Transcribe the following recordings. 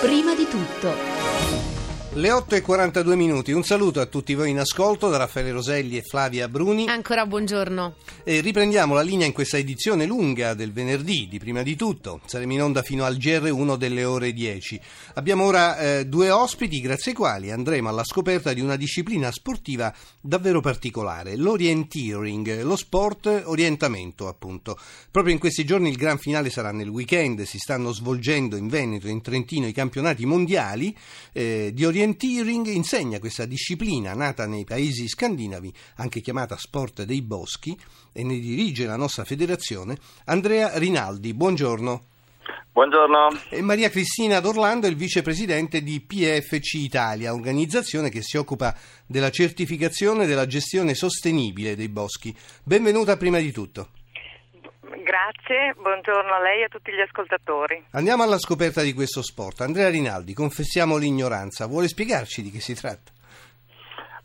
Prima di tutto. Le 8 e 42 minuti, un saluto a tutti voi in ascolto da Raffaele Roselli e Flavia Bruni. Ancora buongiorno. E riprendiamo la linea in questa edizione lunga del venerdì, di prima di tutto. Saremo in onda fino al GR1 delle ore 10. Abbiamo ora eh, due ospiti, grazie ai quali andremo alla scoperta di una disciplina sportiva davvero particolare, l'orienteering, lo sport orientamento appunto. Proprio in questi giorni il gran finale sarà nel weekend, si stanno svolgendo in Veneto e in Trentino i campionati mondiali eh, di orientamento Orienteering insegna questa disciplina nata nei paesi scandinavi, anche chiamata sport dei boschi, e ne dirige la nostra federazione Andrea Rinaldi. Buongiorno. Buongiorno. E Maria Cristina D'Orlando è il vicepresidente di PFC Italia, organizzazione che si occupa della certificazione e della gestione sostenibile dei boschi. Benvenuta prima di tutto. Grazie, buongiorno a lei e a tutti gli ascoltatori. Andiamo alla scoperta di questo sport. Andrea Rinaldi, confessiamo l'ignoranza, vuole spiegarci di che si tratta?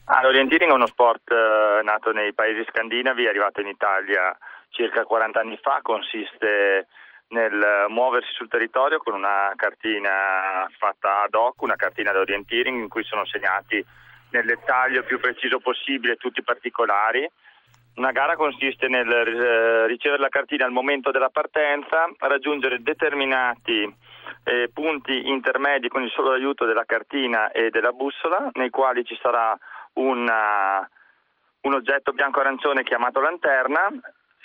Ah, l'orienteering è uno sport eh, nato nei paesi scandinavi, è arrivato in Italia circa 40 anni fa, consiste nel muoversi sul territorio con una cartina fatta ad hoc, una cartina da orienteering in cui sono segnati nel dettaglio più preciso possibile tutti i particolari una gara consiste nel eh, ricevere la cartina al momento della partenza, raggiungere determinati eh, punti intermedi con il solo aiuto della cartina e della bussola, nei quali ci sarà una, un oggetto bianco-arancione chiamato lanterna.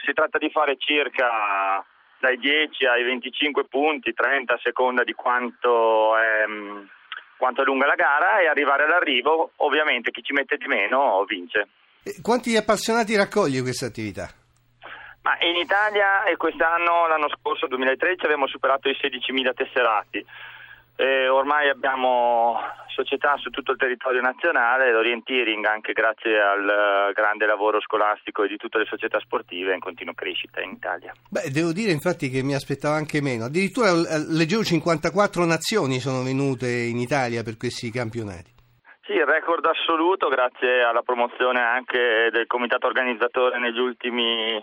Si tratta di fare circa dai 10 ai 25 punti, 30 a seconda di quanto è, quanto è lunga la gara e arrivare all'arrivo. Ovviamente chi ci mette di meno vince. Quanti appassionati raccoglie questa attività? Ma in Italia e quest'anno, l'anno scorso, 2013, abbiamo superato i 16.000 tesserati. E ormai abbiamo società su tutto il territorio nazionale, l'orienteering anche grazie al grande lavoro scolastico e di tutte le società sportive è in continua crescita in Italia. Beh, devo dire infatti che mi aspettavo anche meno, addirittura eh, leggevo 54 nazioni sono venute in Italia per questi campionati. Sì, record assoluto grazie alla promozione anche del comitato organizzatore negli ultimi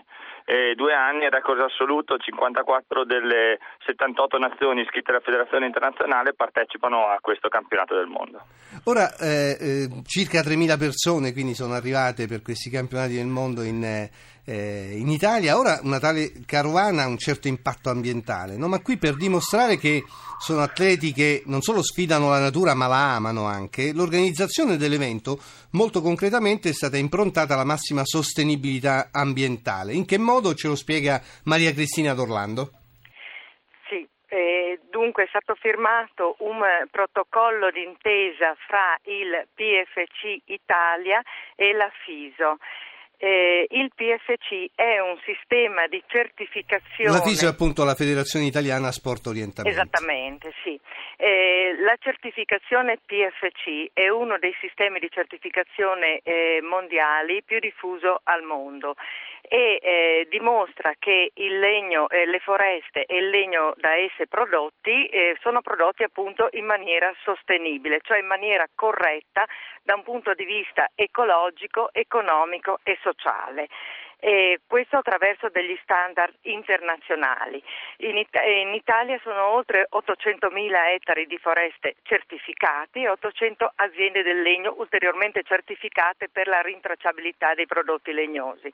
eh, due anni, record assoluto 54 delle 78 nazioni iscritte alla Federazione Internazionale partecipano a questo campionato del mondo. Ora eh, eh, circa 3.000 persone quindi sono arrivate per questi campionati del mondo in, eh, in Italia, ora una tale carovana ha un certo impatto ambientale, no? ma qui per dimostrare che sono atleti che non solo sfidano la natura ma la amano anche, l'organizzazione dell'evento molto concretamente è stata improntata alla massima sostenibilità ambientale. In che modo ce lo spiega Maria Cristina D'Orlando? Eh, dunque è stato firmato un protocollo d'intesa fra il PFC Italia e la FISO eh, il PFC è un sistema di certificazione. La FISO è appunto la Federazione Italiana Sport Orientamento. Esattamente, sì. Eh, la certificazione PFC è uno dei sistemi di certificazione eh, mondiali più diffuso al mondo e eh, dimostra che il legno, eh, le foreste e il legno da esse prodotti eh, sono prodotti appunto in maniera sostenibile, cioè in maniera corretta da un punto di vista ecologico, economico e sociale e questo attraverso degli standard internazionali. In, It- in, Italia sono oltre 800.000 ettari di foreste certificati e 800 aziende del legno ulteriormente certificate per la rintracciabilità dei prodotti legnosi.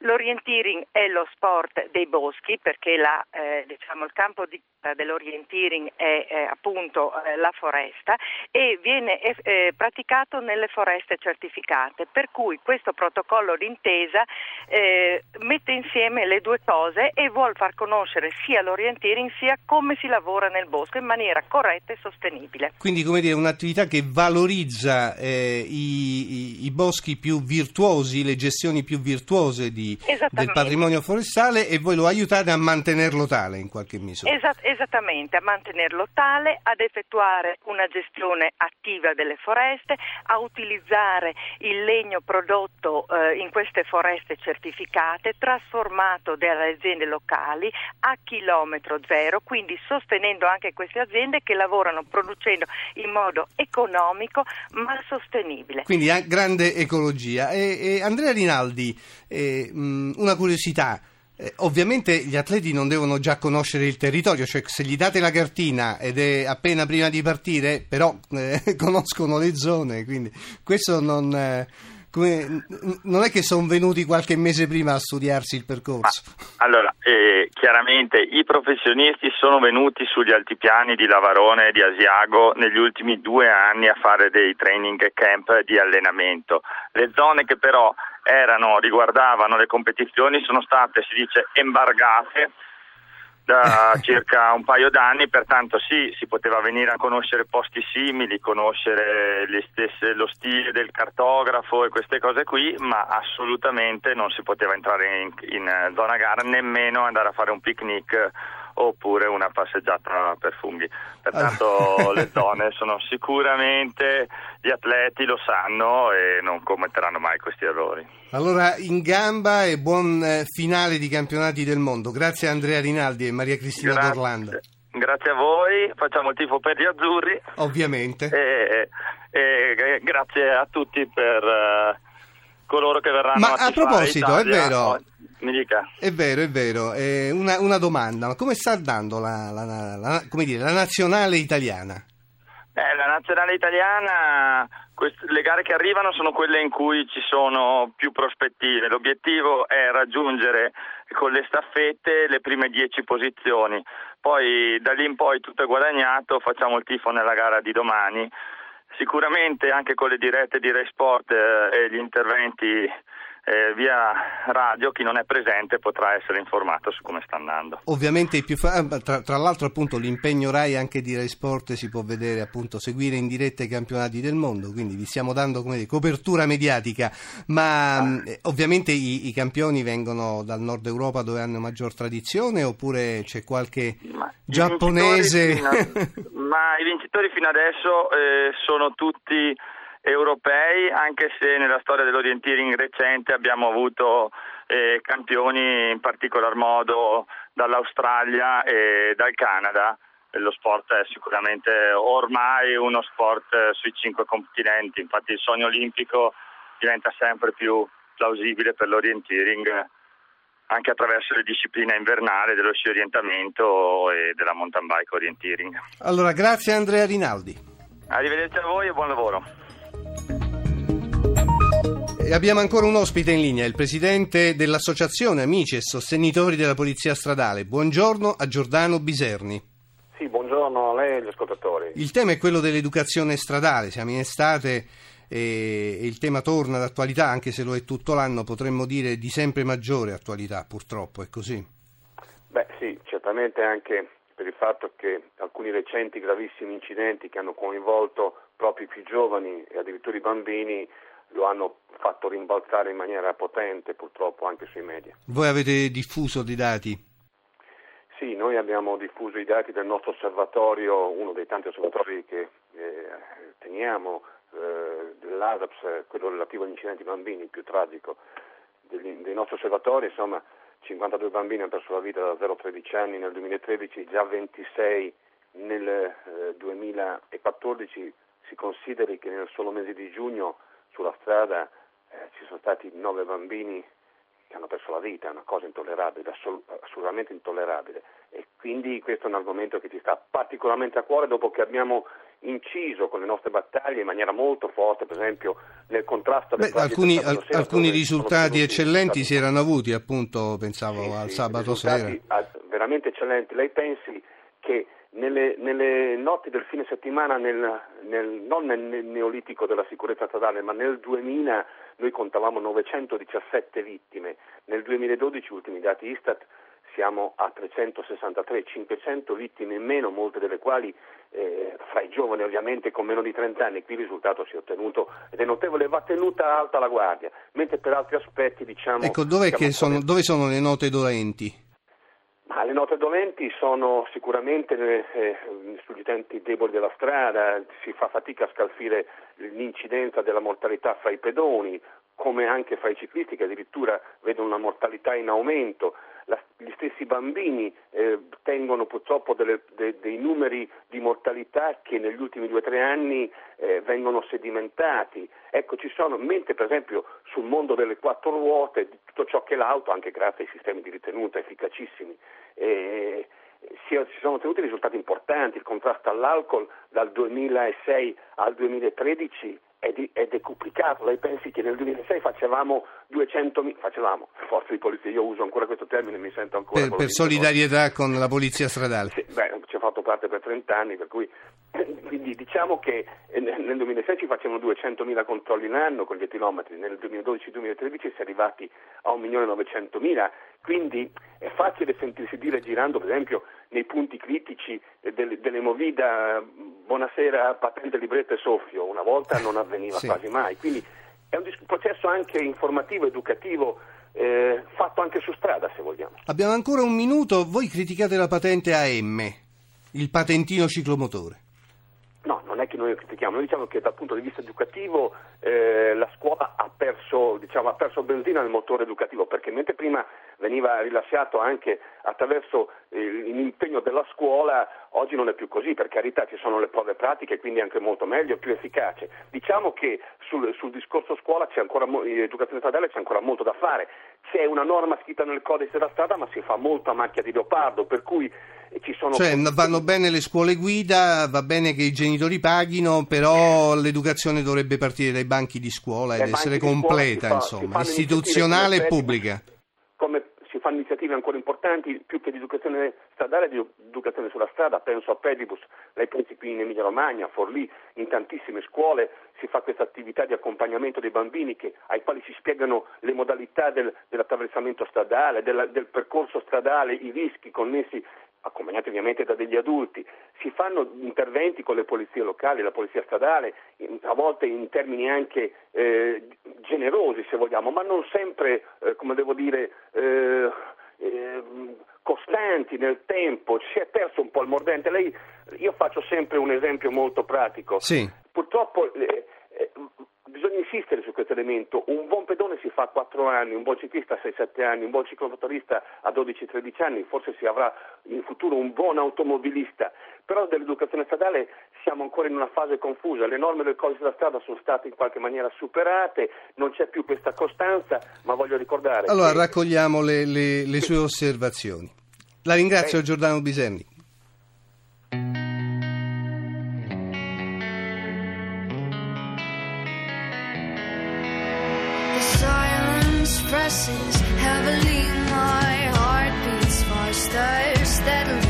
L'orienteering è lo sport dei boschi perché la, eh, diciamo, il campo di, eh, dell'orienteering è eh, appunto la foresta e viene eh, praticato nelle foreste certificate, per cui questo protocollo d'intesa eh, mette insieme le due cose e vuole far conoscere sia l'orienteering sia come si lavora nel bosco in maniera corretta e sostenibile. Quindi come dire un'attività che valorizza eh, i, i, i, boschi più virtuosi, le gestioni più virtuose di, del patrimonio forestale e voi lo aiutate a mantenerlo tale in qualche misura. Esat- esattamente, a mantenerlo tale, ad effettuare una gestione attiva delle foreste, a utilizzare il legno prodotto eh, in queste foreste certificate certificate, trasformato dalle aziende locali a chilometro zero, quindi sostenendo anche queste aziende che lavorano producendo in modo economico ma sostenibile. Quindi grande ecologia. E, e Andrea Rinaldi, eh, una curiosità. Eh, ovviamente gli atleti non devono già conoscere il territorio, cioè se gli date la cartina ed è appena prima di partire, però eh, conoscono le zone, quindi questo non, eh, come, non è che sono venuti qualche mese prima a studiarsi il percorso. Ma, allora, eh, chiaramente i professionisti sono venuti sugli altipiani di Lavarone e di Asiago negli ultimi due anni a fare dei training camp di allenamento. Le zone che però erano, riguardavano le competizioni sono state, si dice, embargate da circa un paio d'anni, pertanto sì, si poteva venire a conoscere posti simili, conoscere stesse, lo stile del cartografo e queste cose qui, ma assolutamente non si poteva entrare in, in zona gara, nemmeno andare a fare un picnic oppure una passeggiata per funghi. Pertanto le zone sono sicuramente, gli atleti lo sanno e non commetteranno mai questi errori. Allora in gamba e buon eh, finale di campionati del mondo. Grazie a Andrea Rinaldi e Maria Cristina Grazie. D'Orlando. Grazie a voi, facciamo il tifo per gli azzurri. Ovviamente. E, e, e grazie a tutti per uh, coloro che verranno Ma a a proposito, Italia. è vero. Mi dica. È vero, è vero. Eh, una, una, domanda, ma come sta andando la, la, la, dire, la nazionale italiana? Eh, la nazionale italiana, queste, le gare che arrivano sono quelle in cui ci sono più prospettive. L'obiettivo è raggiungere con le staffette le prime dieci posizioni. Poi da lì in poi tutto è guadagnato, facciamo il tifo nella gara di domani. Sicuramente anche con le dirette di Rai Sport eh, e gli interventi eh, via radio chi non è presente potrà essere informato su come sta andando. Ovviamente fa- eh, tra, tra, l'altro appunto l'impegno RAI anche di Rai Sport si può vedere appunto seguire in diretta i campionati del mondo, quindi vi stiamo dando come dire, copertura mediatica, ma ah. mh, mm, ovviamente i, i, campioni vengono dal nord Europa dove hanno maggior tradizione oppure c'è qualche ma giapponese? ma i vincitori fino adesso eh, sono tutti europei, anche se nella storia dell'orienteering recente abbiamo avuto eh, campioni in particolar modo dall'Australia e dal Canada. Lo sport è sicuramente ormai uno sport eh, sui cinque continenti, infatti il sogno olimpico diventa sempre più plausibile per l'orienteering anche attraverso le discipline invernali dello sci orientamento e della mountain bike orienteering. Allora, grazie Andrea Rinaldi. Arrivederci a voi e buon lavoro. E abbiamo ancora un ospite in linea, il presidente dell'Associazione Amici e Sostenitori della Polizia Stradale. Buongiorno a Giordano Biserni. Sì, buongiorno a lei e agli ascoltatori. Il tema è quello dell'educazione stradale, siamo in estate e il tema torna d'attualità, anche se lo è tutto l'anno, potremmo dire di sempre maggiore attualità, purtroppo, è così? Beh sì, certamente anche per il fatto che alcuni recenti gravissimi incidenti che hanno coinvolto proprio i più giovani e addirittura i bambini lo hanno fatto rimbalzare in maniera potente purtroppo anche sui media. Voi avete diffuso dei dati? Sì, noi abbiamo diffuso i dati del nostro osservatorio, uno dei tanti osservatori che eh, teniamo, eh, dell'ASAPS, quello relativo agli incidenti bambini, il più tragico degli, dei nostri osservatori, insomma 52 bambini hanno perso la vita da 0 a 13 anni nel 2013, già 26 nel eh, 2014, si consideri che nel solo mese di giugno sulla strada eh, ci sono stati nove bambini che hanno perso la vita, è una cosa intollerabile, assolutamente intollerabile. E quindi questo è un argomento che ci sta particolarmente a cuore dopo che abbiamo inciso con le nostre battaglie in maniera molto forte, per esempio nel contrasto alle Beh, alcuni, al, alcuni risultati eccellenti si erano avuti, appunto, pensavo sì, al sì, sabato sera. Veramente eccellenti. Lei pensi che nelle, nelle, notti del fine settimana, nel, nel, non nel neolitico della sicurezza stradale, ma nel 2000 noi contavamo 917 vittime, nel 2012, ultimi dati Istat, siamo a 363, 500 vittime in meno, molte delle quali eh, fra i giovani ovviamente con meno di 30 anni, qui il risultato si è ottenuto ed è notevole, va tenuta alta la guardia, mentre per altri aspetti diciamo... Ecco, sono, dove sono le note dolenti? Note dolenti sono sicuramente eh, sugli utenti deboli della strada, si fa fatica a scalfire l'incidenza della mortalità fra i pedoni, come anche fra i ciclisti che addirittura vedono una mortalità in aumento. La, gli stessi bambini eh, tengono purtroppo delle, de, dei numeri di mortalità che negli ultimi due o tre anni eh, vengono sedimentati. Ecco, ci sono, mentre per esempio sul mondo delle quattro ruote, di tutto ciò che è l'auto, anche grazie ai sistemi di ritenuta efficacissimi, eh, si, sono ottenuti risultati importanti, il contrasto all'alcol dal 2006 al 2013 è, di, è, decuplicato. Lei pensi che nel 2006 facevamo 200.000, facevamo, forze di polizia, io uso ancora questo termine, mi sento ancora... Per, per solidarietà con la polizia stradale. Sì, beh, ci ho fatto parte per 30 anni, per cui quindi diciamo che eh, nel 2006 ci facevano 200.000 controlli in anno con gli etilometri, nel 2012-2013 si è arrivati a 1.900.000, quindi è facile sentirsi dire girando per esempio nei punti critici delle, delle movida buonasera patente libretta e soffio, una volta non avveniva sì. quasi mai, quindi è un processo anche informativo, educativo eh, fatto anche su strada se vogliamo. Abbiamo ancora un minuto, voi criticate la patente AM, il patentino ciclomotore. No, non è che noi lo critichiamo, noi diciamo che dal punto di vista educativo eh, la scuola ha perso, diciamo, ha perso, benzina nel motore educativo, perché mentre prima veniva rilasciato anche attraverso eh, l'impegno della scuola, oggi non è più così, per carità ci sono le prove pratiche, quindi anche molto meglio, più efficace. Diciamo che sul, sul discorso scuola c'è ancora, educazione stradale c'è ancora molto da fare, c'è una norma scritta nel codice della strada ma si fa molto a macchia di leopardo, per cui ci sono... Cioè vanno bene le scuole guida, va bene che i genitori paghino, però l'educazione dovrebbe partire dai banchi di scuola ed essere completa, fa, insomma, istituzionale e pubblica. Come si fanno iniziative ancora importanti, più che di educazione stradale, di educazione sulla strada, penso a Pedibus, lei pensi qui in Emilia Romagna, a Forlì, in tantissime scuole si fa questa attività di accompagnamento dei bambini che, ai quali si spiegano le modalità del, dell'attraversamento stradale, del, del percorso stradale, i rischi connessi accompagnati ovviamente da degli adulti, si fanno interventi con le polizie locali, la polizia stradale, a volte in termini anche eh, generosi se vogliamo, ma non sempre, eh, come devo dire, eh, ehm, costanti nel tempo, si è perso un po' il mordente. Lei, io faccio sempre un esempio molto pratico. Sì. Purtroppo eh, bisogna insistere su questo elemento. Un buon pedone si fa a 4 anni, un buon ciclista a 6-7 anni, un buon ciclomotorista a 12-13 anni, forse si avrà in futuro un buon automobilista. Però dell'educazione stradale siamo ancora in una fase confusa, le norme del codice della strada sono state in qualche maniera superate, non c'è più questa costanza, ma voglio ricordare... Allora che... raccogliamo le, le, le sue osservazioni. La ringrazio. Giordano Biserni. Presses heavily, my heart beats faster, steadily.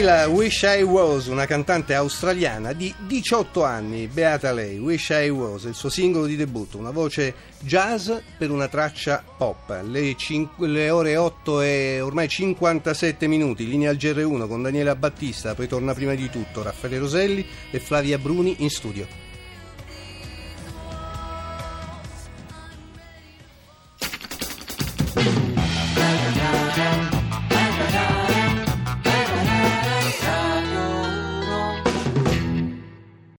Ayla Wish I Was, una cantante australiana di 18 anni, beata lei, Wish I Was, il suo singolo di debutto, una voce jazz per una traccia pop. Le, cin- le ore 8 e ormai 57 minuti, linea al GR1 con Daniela Battista, poi torna prima di tutto Raffaele Roselli e Flavia Bruni in studio.